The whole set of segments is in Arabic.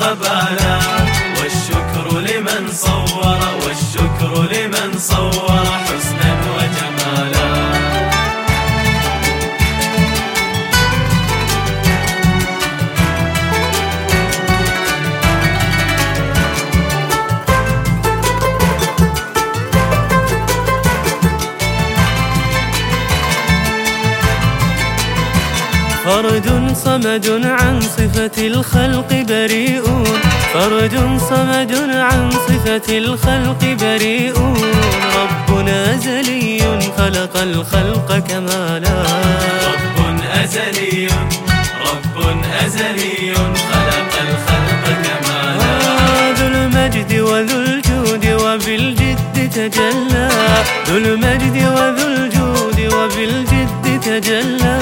قبالة فرد صمد عن صفة الخلق بريئون فرد صمد عن صفة الخلق بريئون ربنا أزلي خلق الخلق كمالا. رب أزلي رب أزلي خلق الخلق كمالا. ذو المجد وذو الجود وبالجد تجلى. ذو المجد وذو الجود وبالجد تجلى.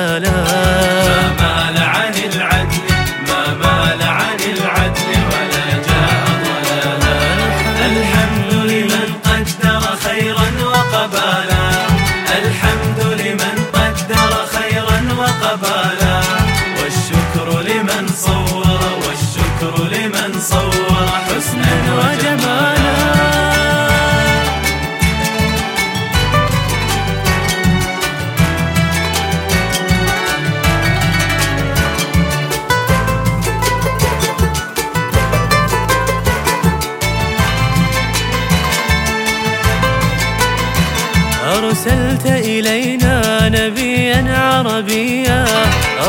ضلالا ما مال عن العدل ما مال عن العدل ولا جاء ضلالا. الحمد لمن قدر خيرا وقبالا. الحمد لمن قدر خيرا وقبالا. والشكر لمن صور والشكر لمن صور. أرسلت إلينا نبيا عربيا.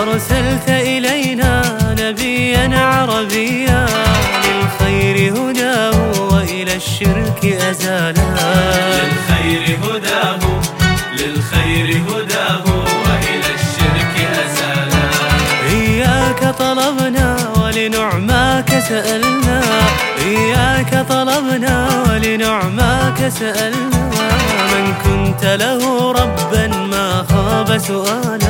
أرسلت إلينا نبيا عربيا. للخير هداه وإلى الشرك أزالا. للخير هداه للخير هداه وإلى الشرك أزالا. إياك طلبنا ولنعماك سألنا. إياك طلبنا ولنعماك سألنا. له ربا ما خاب سؤالا